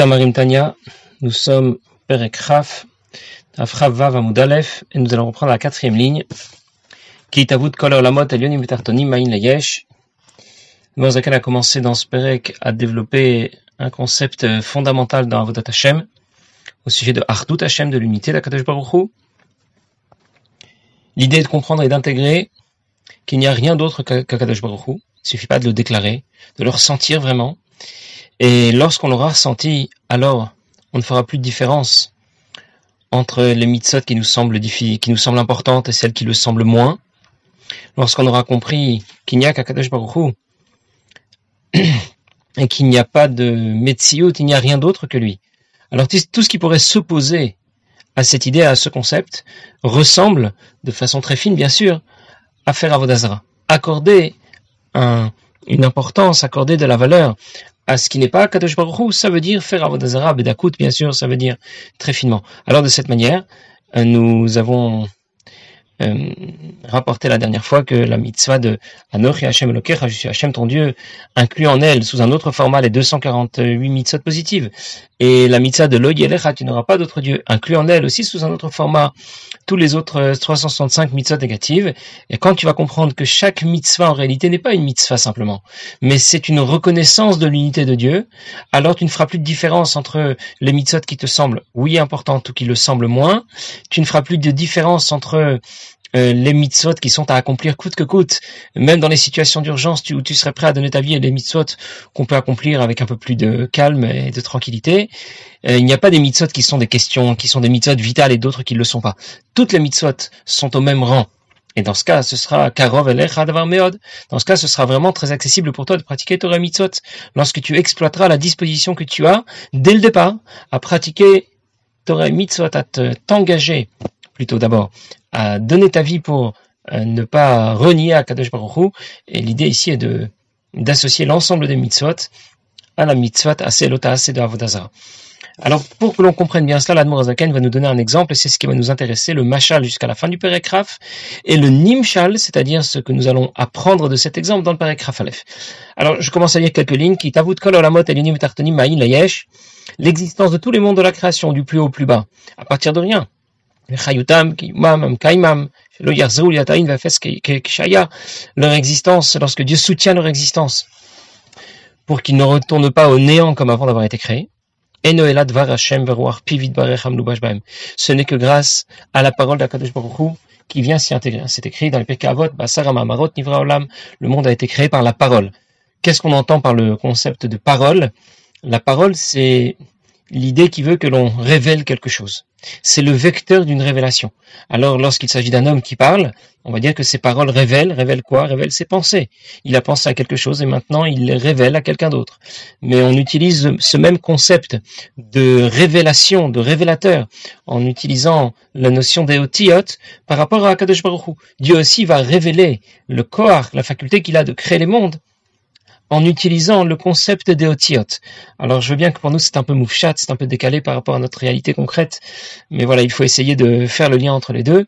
Marim Tanya, nous sommes Perek Raf, Vav Amudalef, et nous allons reprendre la quatrième ligne. Kitavut Kol Olamot Elyonim Betartonim Maïn Layesh. Zakan a commencé dans ce Perek à développer un concept fondamental dans Avodat Hashem, au sujet de Ardut Hashem, de l'unité d'Akadosh Baruch L'idée est de comprendre et d'intégrer qu'il n'y a rien d'autre qu'Akadosh Baruch Hu. Il suffit pas de le déclarer, de le ressentir vraiment, et lorsqu'on l'aura ressenti, alors on ne fera plus de différence entre les mitzvot qui nous semblent qui nous semblent importantes et celles qui le semblent moins. Lorsqu'on aura compris qu'il n'y a qu'Akadosh Baruch et qu'il n'y a pas de Metziot, il n'y a rien d'autre que lui. Alors tout ce qui pourrait s'opposer à cette idée, à ce concept, ressemble, de façon très fine bien sûr, à faire Avodazara. Accorder une importance, accorder de la valeur à ce qui n'est pas Kadosh Baruch ça veut dire faire Avodazara, Bedakut, bien sûr, ça veut dire très finement. Alors de cette manière, euh, nous avons euh, rapporté la dernière fois que la mitzvah de Anochi Hashem Elokecha, je suis Hashem ton Dieu, inclut en elle, sous un autre format, les 248 mitzvot positives. Et la mitzvah de Lo tu n'auras pas d'autre Dieu, inclut en elle aussi sous un autre format, tous les autres 365 mitzvot négatives. Et quand tu vas comprendre que chaque mitzvah en réalité n'est pas une mitzvah simplement, mais c'est une reconnaissance de l'unité de Dieu, alors tu ne feras plus de différence entre les mitzvot qui te semblent, oui, importantes ou qui le semblent moins. Tu ne feras plus de différence entre euh, les mitzvot qui sont à accomplir coûte que coûte, même dans les situations d'urgence où tu serais prêt à donner ta vie à mitzvot qu'on peut accomplir avec un peu plus de calme et de tranquillité. Euh, il n'y a pas des mitzvot qui sont des questions, qui sont des mitzvot vitales et d'autres qui ne le sont pas. Toutes les mitzvot sont au même rang. Et dans ce cas, ce sera karov meod. Dans ce cas, ce sera vraiment très accessible pour toi de pratiquer Torah mitzvot lorsque tu exploiteras la disposition que tu as dès le départ à pratiquer Torah mitzvot, à t'engager plutôt d'abord à donner ta vie pour euh, ne pas renier à Kadosh Baruch Et l'idée ici est de d'associer l'ensemble des mitzvot à la mitzvot assez de Avodazara. Alors, pour que l'on comprenne bien cela, l'Admorazaken va nous donner un exemple, et c'est ce qui va nous intéresser, le Machal jusqu'à la fin du Perekraf, et le Nimshal, c'est-à-dire ce que nous allons apprendre de cet exemple dans le Perekraf Aleph. Alors, je commence à lire quelques lignes, qui Tavut Kol Elinim Tartonim Ma'in Layesh, l'existence de tous les mondes de la création, du plus haut au plus bas, à partir de rien, leur existence, lorsque Dieu soutient leur existence, pour qu'ils ne retournent pas au néant comme avant d'avoir été créés. Ce n'est que grâce à la parole d'Akadosh Baruch qui vient s'y intégrer. C'est écrit dans le Pekavot, le monde a été créé par la parole. Qu'est-ce qu'on entend par le concept de parole? La parole, c'est l'idée qui veut que l'on révèle quelque chose. C'est le vecteur d'une révélation. Alors, lorsqu'il s'agit d'un homme qui parle, on va dire que ses paroles révèlent, révèlent quoi? Révèlent ses pensées. Il a pensé à quelque chose et maintenant il les révèle à quelqu'un d'autre. Mais on utilise ce même concept de révélation, de révélateur, en utilisant la notion d'eotiyot par rapport à Kadosh Baruch Dieu aussi va révéler le corps, la faculté qu'il a de créer les mondes en utilisant le concept des otiotes. Alors je veux bien que pour nous c'est un peu moufchat, c'est un peu décalé par rapport à notre réalité concrète, mais voilà, il faut essayer de faire le lien entre les deux.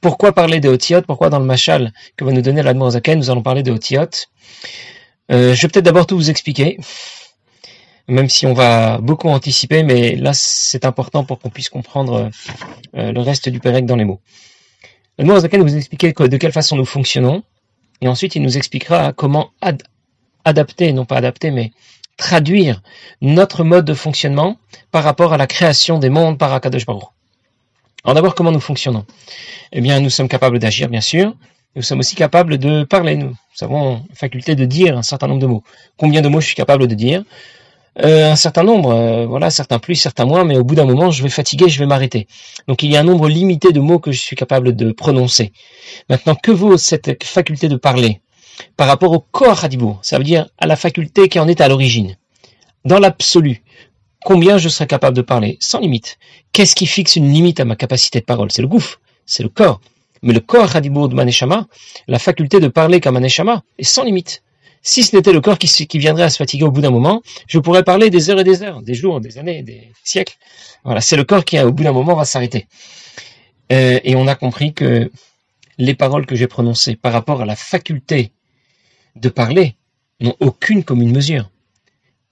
Pourquoi parler des otiotes? Pourquoi dans le machal que va nous donner l'Admor Zaken, nous allons parler des otiotes? Euh, Je vais peut-être d'abord tout vous expliquer, même si on va beaucoup anticiper, mais là c'est important pour qu'on puisse comprendre euh, le reste du Pérec dans les mots. L'Admor Zaken vous expliquer de quelle façon nous fonctionnons, et ensuite il nous expliquera comment ad adapter, non pas adapter, mais traduire notre mode de fonctionnement par rapport à la création des mondes par Akadosh Baruch. Alors d'abord, comment nous fonctionnons? Eh bien, nous sommes capables d'agir, bien sûr. Nous sommes aussi capables de parler. Nous avons la faculté de dire un certain nombre de mots. Combien de mots je suis capable de dire? Euh, Un certain nombre, euh, voilà, certains plus, certains moins, mais au bout d'un moment, je vais fatiguer, je vais m'arrêter. Donc il y a un nombre limité de mots que je suis capable de prononcer. Maintenant, que vaut cette faculté de parler? Par rapport au corps hadibur, ça veut dire à la faculté qui en est à l'origine. Dans l'absolu, combien je serais capable de parler Sans limite? Qu'est-ce qui fixe une limite à ma capacité de parole? C'est le gouffre, c'est le corps. Mais le corps hadibur de Maneshama, la faculté de parler comme Maneshama, est sans limite. Si ce n'était le corps qui, viendrait à se fatiguer au bout d'un moment, je pourrais parler des heures et des heures, des jours, des années, des siècles. Voilà, c'est le corps qui, au bout d'un moment, va s'arrêter. Euh, et on a compris que les paroles que j'ai prononcées par rapport à la faculté de parler n'ont aucune commune mesure.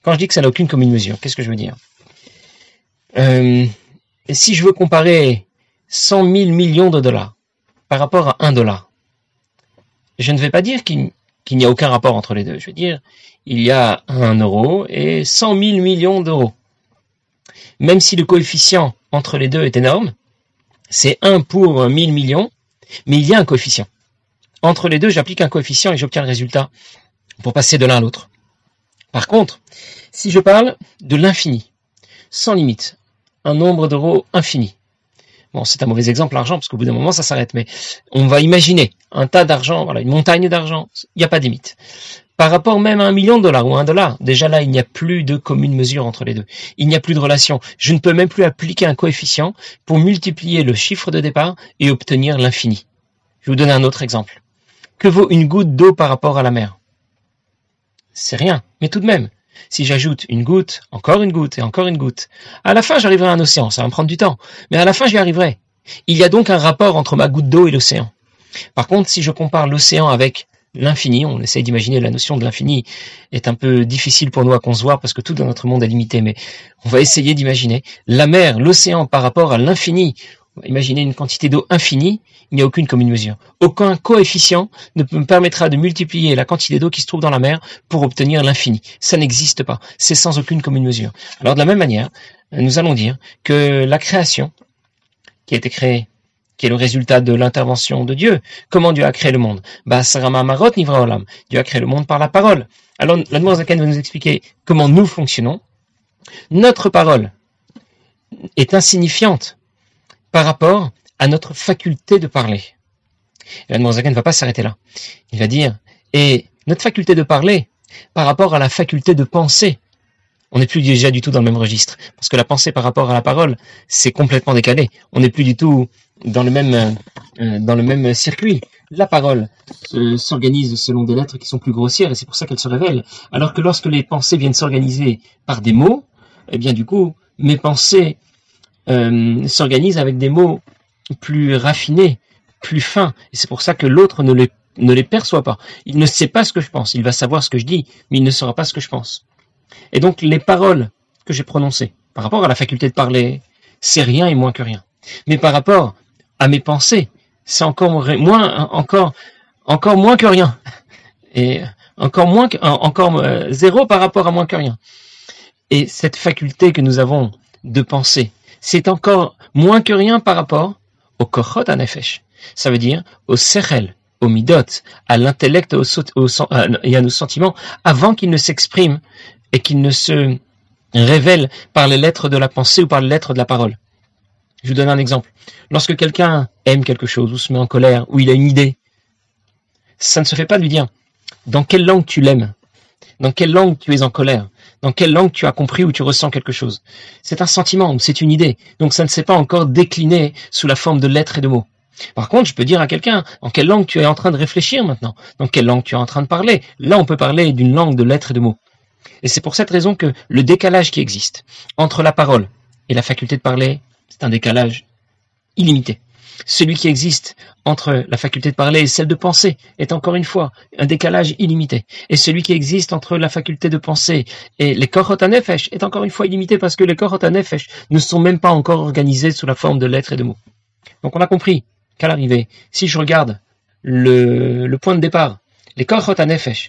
Quand je dis que ça n'a aucune commune mesure, qu'est-ce que je veux dire? Euh, si je veux comparer 100 000 millions de dollars par rapport à 1 dollar, je ne vais pas dire qu'il n'y a aucun rapport entre les deux. Je vais dire, il y a 1 euro et 100 000 millions d'euros. Même si le coefficient entre les deux est énorme, c'est 1 pour 1000 millions, mais il y a un coefficient. Entre les deux, j'applique un coefficient et j'obtiens le résultat pour passer de l'un à l'autre. Par contre, si je parle de l'infini, sans limite, un nombre d'euros infini. Bon, c'est un mauvais exemple, l'argent, parce qu'au bout d'un moment, ça s'arrête. Mais on va imaginer un tas d'argent, voilà, une montagne d'argent. Il n'y a pas de limite. Par rapport même à un million de dollars ou un dollar, déjà là, il n'y a plus de commune mesure entre les deux. Il n'y a plus de relation. Je ne peux même plus appliquer un coefficient pour multiplier le chiffre de départ et obtenir l'infini. Je vais vous donner un autre exemple. Que vaut une goutte d'eau par rapport à la mer? C'est rien, mais tout de même, si j'ajoute une goutte, encore une goutte et encore une goutte, à la fin j'arriverai à un océan, ça va me prendre du temps, mais à la fin j'y arriverai. Il y a donc un rapport entre ma goutte d'eau et l'océan. Par contre, si je compare l'océan avec l'infini, on essaye d'imaginer la notion de l'infini est un peu difficile pour nous à concevoir parce que tout dans notre monde est limité, mais on va essayer d'imaginer la mer, l'océan par rapport à l'infini. Imaginez une quantité d'eau infinie, il n'y a aucune commune mesure. Aucun coefficient ne me permettra de multiplier la quantité d'eau qui se trouve dans la mer pour obtenir l'infini. Ça n'existe pas. C'est sans aucune commune mesure. Alors de la même manière, nous allons dire que la création qui a été créée, qui est le résultat de l'intervention de Dieu, comment Dieu a créé le monde? Bah, Dieu a créé le monde par la parole. Alors la Zaken va nous expliquer comment nous fonctionnons. Notre parole est insignifiante par rapport à notre faculté de parler. Et Zaken ne va pas s'arrêter là. Il va dire, et notre faculté de parler par rapport à la faculté de penser, on n'est plus déjà du tout dans le même registre. Parce que la pensée par rapport à la parole, c'est complètement décalé. On n'est plus du tout dans le même, euh, dans le même circuit. La parole s'organise selon des lettres qui sont plus grossières et c'est pour ça qu'elle se révèle. Alors que lorsque les pensées viennent s'organiser par des mots, eh bien du coup, mes pensées euh, s'organise avec des mots plus raffinés, plus fins. Et c'est pour ça que l'autre ne les, perçoit pas. Il ne sait pas ce que je pense. Il va savoir ce que je dis, mais il ne saura pas ce que je pense. Et donc les paroles que j'ai prononcées par rapport à la faculté de parler, c'est rien et moins que rien. Mais par rapport à mes pensées, c'est encore moins, encore, encore moins que rien. Et encore moins que, encore euh, zéro par rapport à moins que rien. Et cette faculté que nous avons de penser, c'est encore moins que rien par rapport au kochot anefesh. Ça veut dire au sechel, au midot, à l'intellect et à nos sentiments, avant qu'ils ne s'expriment et qu'ils ne se révèlent par les lettres de la pensée ou par les lettres de la parole. Je vous donne un exemple. Lorsque quelqu'un aime quelque chose, ou se met en colère, ou il a une idée, ça ne se fait pas de lui dire dans quelle langue tu l'aimes, dans quelle langue tu es en colère, dans quelle langue tu as compris ou tu ressens quelque chose? C'est un sentiment, c'est une idée. Donc ça ne s'est pas encore décliné sous la forme de lettres et de mots. Par contre, je peux dire à quelqu'un en quelle langue tu es en train de réfléchir maintenant, dans quelle langue tu es en train de parler? Là, on peut parler d'une langue de lettres et de mots. Et c'est pour cette raison que le décalage qui existe entre la parole et la faculté de parler, c'est un décalage illimité celui qui existe entre la faculté de parler et celle de penser est encore une fois un décalage illimité. Et celui qui existe entre la faculté de penser et les korot est encore une fois illimité parce que les korot ne sont même pas encore organisés sous la forme de lettres et de mots. Donc on a compris qu'à l'arrivée, si je regarde le, point de départ, les korot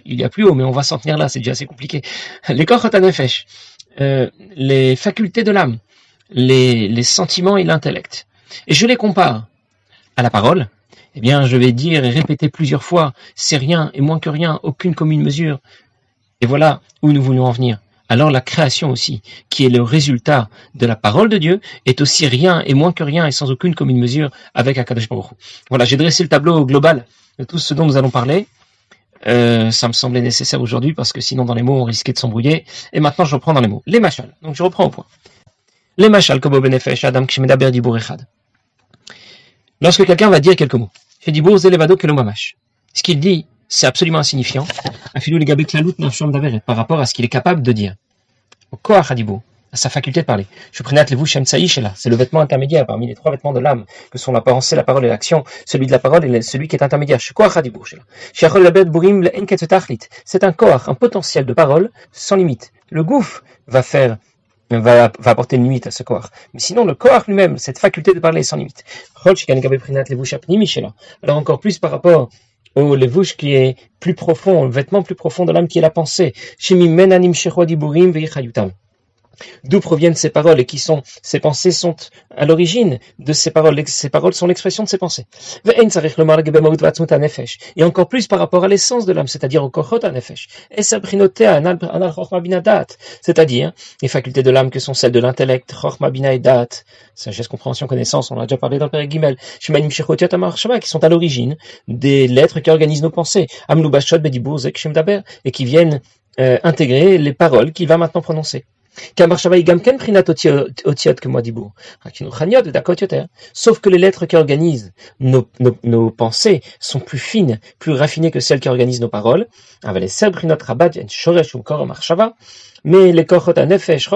il y a plus haut, mais on va s'en tenir là, c'est déjà assez compliqué. Les korot euh, les facultés de l'âme, les sentiments et l'intellect. Et je les compare à la parole, eh bien, je vais dire et répéter plusieurs fois, c'est rien et moins que rien, aucune commune mesure. Et voilà où nous voulons en venir. Alors la création aussi, qui est le résultat de la parole de Dieu, est aussi rien et moins que rien et sans aucune commune mesure avec Akadosh Baruch Voilà, j'ai dressé le tableau global de tout ce dont nous allons parler. Euh, ça me semblait nécessaire aujourd'hui parce que sinon dans les mots on risquait de s'embrouiller. Et maintenant je reprends dans les mots. Les machal. Donc je reprends au point. Les machal, comme benefesh, Adam Kshmedaber Dibur Echad. Lorsque quelqu'un va dire quelques mots, ce qu'il dit, c'est absolument insignifiant. Par rapport à ce qu'il est capable de dire. À sa faculté de parler. Je prenais vous. C'est le vêtement intermédiaire parmi les trois vêtements de l'âme, que sont la pensée, la parole et l'action. Celui de la parole est celui qui est intermédiaire. C'est un corps, un potentiel de parole sans limite. Le gouffre va faire va, apporter une limite à ce corps. Mais sinon, le corps lui-même, cette faculté de parler sans limite. Alors encore plus par rapport au levouche qui est plus profond, le vêtement plus profond de l'âme qui est la pensée. D'où proviennent ces paroles et qui sont ces pensées sont à l'origine de ces paroles. Ces paroles sont l'expression de ces pensées. Et encore plus par rapport à l'essence de l'âme, c'est-à-dire au kochot nefesh. C'est-à-dire les facultés de l'âme que sont celles de l'intellect, chorma bina et dat, sagesse, compréhension, connaissance, on a déjà parlé dans le Père Gimel, qui sont à l'origine des lettres qui organisent nos pensées, et qui viennent euh, intégrer les paroles qu'il va maintenant prononcer. Sauf que les lettres qui organisent nos, pensées sont plus fines, plus raffinées que celles qui organisent nos paroles. Mais les kochot nefesh,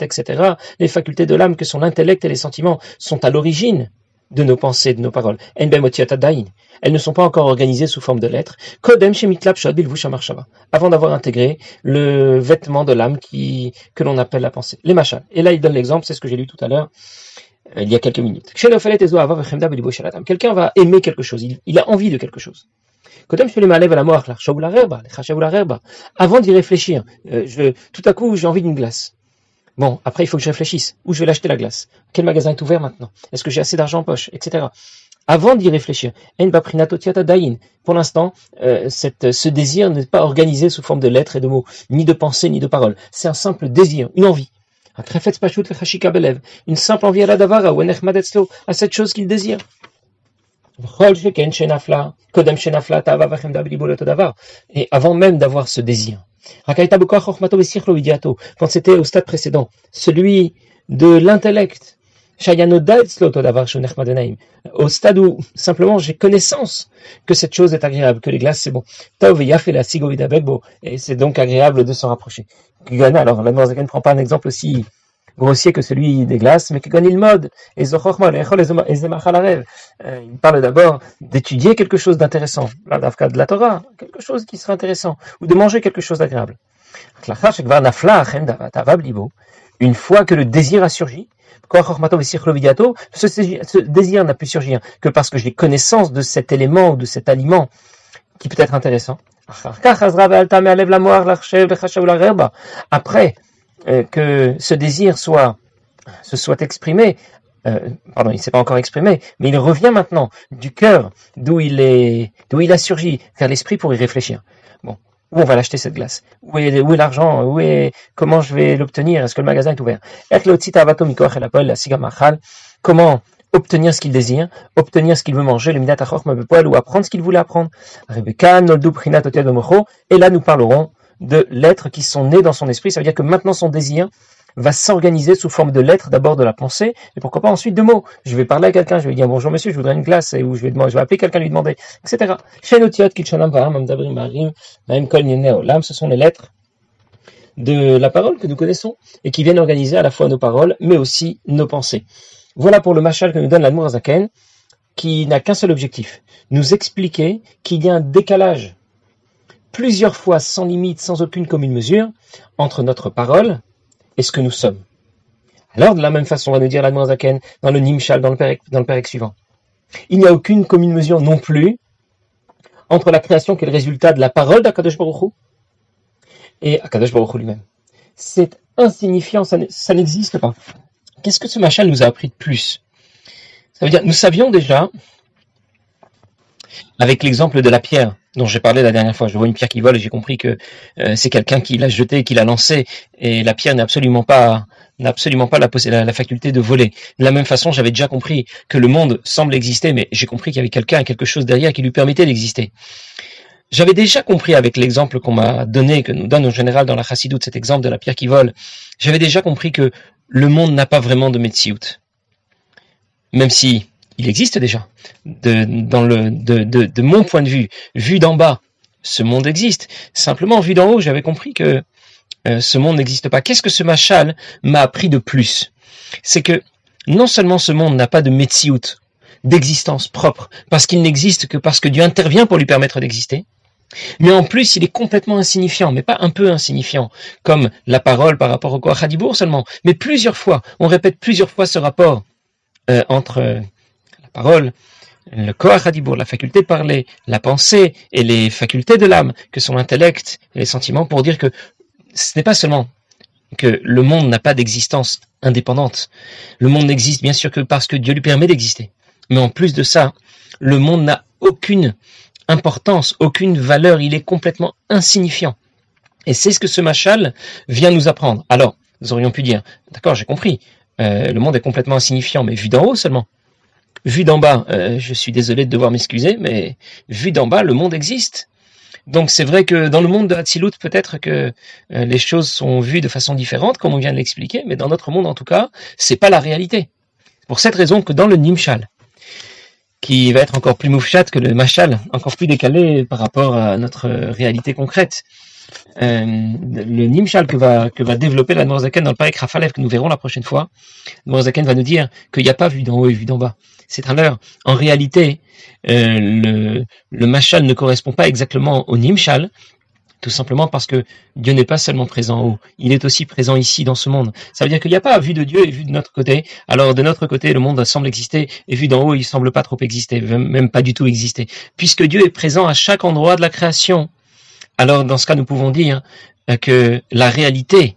etc., les facultés de l'âme que sont l'intellect et les sentiments sont à l'origine de nos pensées, de nos paroles. Elles ne sont pas encore organisées sous forme de lettres. Avant d'avoir intégré le vêtement de l'âme qui, que l'on appelle la pensée. Les machins. Et là, il donne l'exemple, c'est ce que j'ai lu tout à l'heure, euh, il y a quelques minutes. Quelqu'un va aimer quelque chose, il, a envie de quelque chose. Avant d'y réfléchir, euh, je, tout à coup, j'ai envie d'une glace. Bon, après, il faut que je réfléchisse. Où je vais l'acheter la glace? Quel magasin est ouvert maintenant? Est-ce que j'ai assez d'argent en poche Etc. Avant d'y réfléchir. Pour l'instant, euh, ce désir n'est pas organisé sous forme de lettres et de mots, ni de pensées, ni de paroles. C'est un simple désir, une envie. Une simple envie à la davara, ou à cette chose qu'il désire. Et avant même d'avoir ce désir, quand c'était au stade précédent, celui de l'intellect, au stade où simplement j'ai connaissance que cette chose est agréable, que les glaces c'est bon. Et c'est donc agréable de s'en rapprocher. Alors, la ne prend pas un exemple aussi grossier que celui des glaces, mais il mode. Et euh, il parle d'abord d'étudier quelque chose d'intéressant, de la Torah, quelque chose qui sera intéressant, ou de manger quelque chose d'agréable. Une fois que le désir a surgi, ce désir n'a pu surgir que parce que j'ai connaissance de cet élément ou de cet aliment qui peut être intéressant. Après, euh, que ce désir soit se soit exprimé, euh, pardon, il ne s'est pas encore exprimé, mais il revient maintenant du cœur d'où il est, d'où il a surgi vers l'esprit pour y réfléchir. Bon, où on va l'acheter cette glace? Où est, où est l'argent? Où est comment je vais l'obtenir? Est-ce que le magasin est ouvert? Comment obtenir ce qu'il désire, obtenir ce qu'il veut manger, le ou apprendre ce qu'il voulait apprendre? Et là, nous parlerons de lettres qui sont nées dans son esprit. Ça veut dire que maintenant son désir va s'organiser sous forme de lettres, d'abord de la pensée, et pourquoi pas ensuite de mots. Je vais parler à quelqu'un, je vais dire bonjour monsieur, je voudrais une glace, ou je vais, demander, je appeler quelqu'un, lui demander, etc. Ce sont les lettres de la parole que nous connaissons et qui viennent organiser à la fois nos paroles, mais aussi nos pensées. Voilà pour le machal que nous donne la Zaken, qui n'a qu'un seul objectif, nous expliquer qu'il y a un décalage plusieurs fois sans limite, sans aucune commune mesure, entre notre parole et ce que nous sommes. Alors, de la même façon, on va nous dire la Zaken dans le Nimshal, dans le Père dans suivant. Il n'y a aucune commune mesure non plus entre la création qui est le résultat de la parole d'Akadosh Baruch et Akadosh Baruch lui-même. C'est insignifiant, ça n'existe pas. Qu'est-ce que ce machal nous a appris de plus? Ça veut dire, nous savions déjà, avec l'exemple de la pierre, dont j'ai parlé la dernière fois. Je vois une pierre qui vole et j'ai compris que euh, c'est quelqu'un qui l'a jetée, qui l'a lancée, et la pierre n'a absolument pas n'a absolument pas la, la, faculté de voler. De la même façon, j'avais déjà compris que le monde semble exister, mais j'ai compris qu'il y avait quelqu'un quelque chose derrière qui lui permettait d'exister. J'avais déjà compris avec l'exemple qu'on m'a donné, que nous donne en général dans la chassidoute, cet exemple de la pierre qui vole, j'avais déjà compris que le monde n'a pas vraiment de métiout. Même si il existe déjà. De, mon point de vue, vu d'en bas, ce monde existe. Simplement, vu d'en haut, j'avais compris que euh, ce monde n'existe pas. Qu'est-ce que ce machal m'a appris de plus? C'est que non seulement ce monde n'a pas de metsiout, d'existence propre, parce qu'il n'existe que parce que Dieu intervient pour lui permettre d'exister, Mais en plus, il est complètement insignifiant, mais pas un peu insignifiant, comme la parole par rapport au Koach seulement, mais plusieurs fois. On répète plusieurs fois ce rapport euh, entre parole, le Koach la faculté de parler, la pensée et les facultés de l'âme, que sont l'intellect et les sentiments, pour dire que ce n'est pas seulement que le monde n'a pas d'existence indépendante. Le monde n'existe bien sûr que parce que Dieu lui permet d'exister. Mais en plus de ça, le monde n'a aucune importance, aucune valeur, il est complètement insignifiant. Et c'est ce que ce machal vient nous apprendre. Alors, nous aurions pu dire, d'accord, j'ai compris, euh, le monde est complètement insignifiant, mais vu d'en haut seulement. Vu d'en bas, euh, je suis désolé de devoir m'excuser, mais vu d'en bas, le monde existe. Donc c'est vrai que dans le monde de Hatzilut, peut-être que euh, les choses sont vues de façon différente, comme on vient de l'expliquer, mais dans notre monde en tout cas, c'est pas la réalité. Pour cette raison que dans le Nimshal, qui va être encore plus moufchat que le machal, encore plus décalé par rapport à notre réalité concrète. Euh, le nimshal que va, que va développer la Zaken dans le Parek Rafalev que nous verrons la prochaine fois, Zaken va nous dire qu'il n'y a pas vu d'en haut et vu d'en bas. C'est un leurre. En réalité, euh, le, le machal ne correspond pas exactement au nimshal, tout simplement parce que Dieu n'est pas seulement présent en haut, il est aussi présent ici dans ce monde. Ça veut dire qu'il n'y a pas vu de Dieu et vu de notre côté. Alors de notre côté, le monde semble exister et vu d'en haut, il semble pas trop exister, même pas du tout exister. Puisque Dieu est présent à chaque endroit de la création. Alors dans ce cas, nous pouvons dire que la réalité,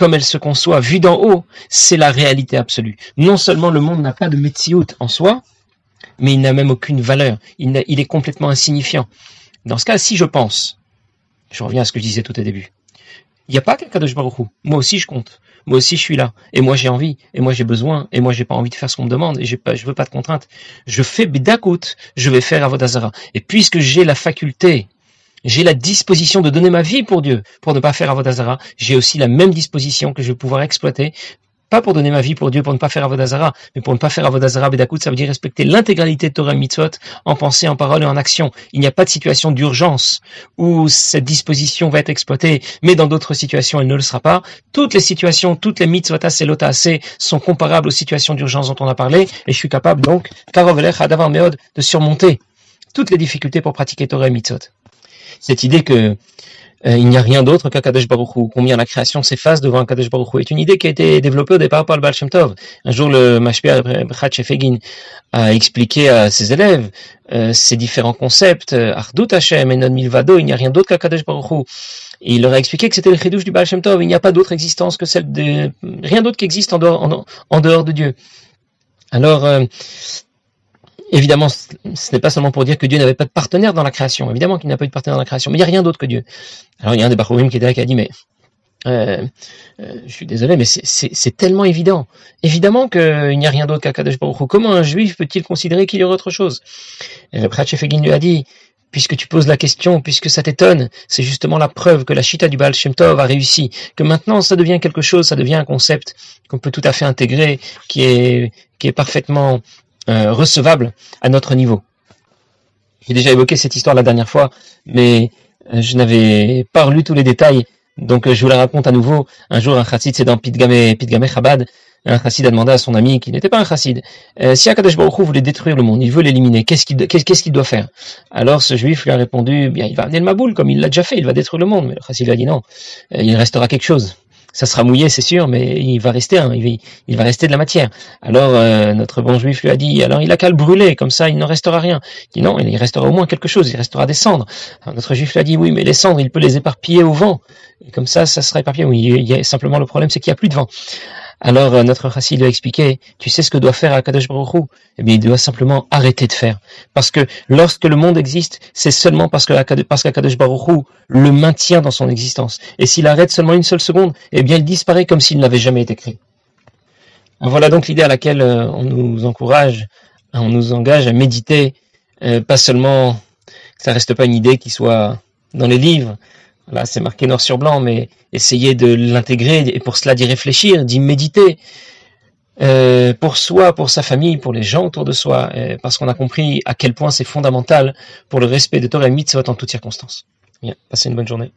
comme elle se conçoit vue d'en haut, c'est la réalité absolue. Non seulement le monde n'a pas de métiout en soi, mais il n'a même aucune valeur. Il, est complètement insignifiant. Dans ce cas, si je pense je reviens à ce que je disais tout au début. Il n'y a pas qu'un Kadosh Baruch Moi aussi je compte. Moi aussi je suis là. Et moi j'ai envie. Et moi j'ai besoin. Et moi j'ai pas envie de faire ce qu'on me demande. Et je veux pas de contraintes. Je fais Bidakut. Je vais faire Avodazara. Et puisque j'ai la faculté, j'ai la disposition de donner ma vie pour Dieu, pour ne pas faire Avodazara, j'ai aussi la même disposition que je vais pouvoir exploiter pas pour donner ma vie pour Dieu, pour ne pas faire Avodazara, mais pour ne pas faire Avodazara Bedakut, ça veut dire respecter l'intégralité de Torah Mitzvot en pensée, en parole et en action. Il n'y a pas de situation d'urgence où cette disposition va être exploitée, mais dans d'autres situations, elle ne le sera pas. Toutes les situations, toutes les mitzvot et assez sont comparables aux situations d'urgence dont on a parlé, et je suis capable donc, de surmonter toutes les difficultés pour pratiquer Torah Mitzvot. Cette idée que euh, il n'y a rien d'autre qu'Akadosh Baruch Hu. Combien la création s'efface devant Akadosh Baruch Hu est une idée qui a été développée au départ par le Baal Shem Tov. Un jour, le Mashpia Fegin a expliqué à ses élèves euh, ces différents concepts. Euh, Ardut Hashem, Enon Milvado, il n'y a rien d'autre qu'Akadosh Baruch Hu. Et il leur a expliqué que c'était le chidouche du Baal Tov. Il n'y a pas d'autre existence que celle de... Rien d'autre qui existe en dehors, en, dehors de Dieu. Alors, Évidemment, ce n'est pas seulement pour dire que Dieu n'avait pas de partenaire dans la création. Évidemment qu'il n'a pas eu de partenaire dans la création, mais il n'y a rien d'autre que Dieu. Alors il y a un des Bachorim qui était là qui a dit, mais euh, euh, je suis désolé, mais c'est tellement évident. Évidemment qu'il n'y a rien d'autre qu'Akadosh Baruch Comment un juif peut-il considérer qu'il y aurait autre chose? Et le Fegin lui a dit, puisque tu poses la question, puisque ça t'étonne, c'est justement la preuve que la Shita du Baal Shem Tov a réussi, que maintenant ça devient quelque chose, ça devient un concept qu'on peut tout à fait intégrer, est, qui est parfaitement euh, recevable à notre niveau. J'ai déjà évoqué cette histoire la dernière fois, mais euh, je n'avais pas relu tous les détails, donc euh, je vous la raconte à nouveau. Un jour, un chassid, c'est dans Pitgame Chabad, un chassid a demandé à son ami, qui n'était pas un chassid, si Akadosh Baruch Hu voulait détruire le monde, il veut l'éliminer, qu'est-ce qu'il doit faire? Alors ce juif lui a répondu, il va amener le maboul, comme il l'a déjà fait, il va détruire le monde. Mais le chassid lui a dit non, il restera quelque chose ça sera mouillé, c'est sûr, mais il va rester, hein, il, va, rester de la matière. Alors euh, notre bon juif lui a dit, alors il a qu'à le brûler, comme ça il n'en restera rien. Il dit non, il restera au moins quelque chose, il restera des cendres. notre juif lui a dit, oui, mais les cendres, il peut les éparpiller au vent, et comme ça, ça sera éparpillé. Oui, il y a, simplement le problème, c'est qu'il n'y a plus de vent. Alors euh, notre chassid lui a expliqué, tu sais ce que doit faire Akadosh Baruch Eh bien, il doit simplement arrêter de faire. Parce que lorsque le monde existe, c'est seulement parce que parce qu'Akadosh le maintient dans son existence. Et s'il arrête seulement une seule seconde, eh bien, il disparaît comme s'il n'avait jamais été créé. Voilà donc l'idée à laquelle euh, on nous encourage, on nous engage à méditer, euh, pas seulement, que ça reste pas une idée qui soit dans les livres, Là, c'est marqué noir sur blanc, mais essayez de l'intégrer et pour cela d'y réfléchir, d'y méditer. Euh, pour soi, pour sa famille, pour les gens autour de soi, euh, parce qu'on a compris à quel point c'est fondamental pour le respect de Torah et Mitzvot en toutes circonstances. Bien, passez une bonne journée.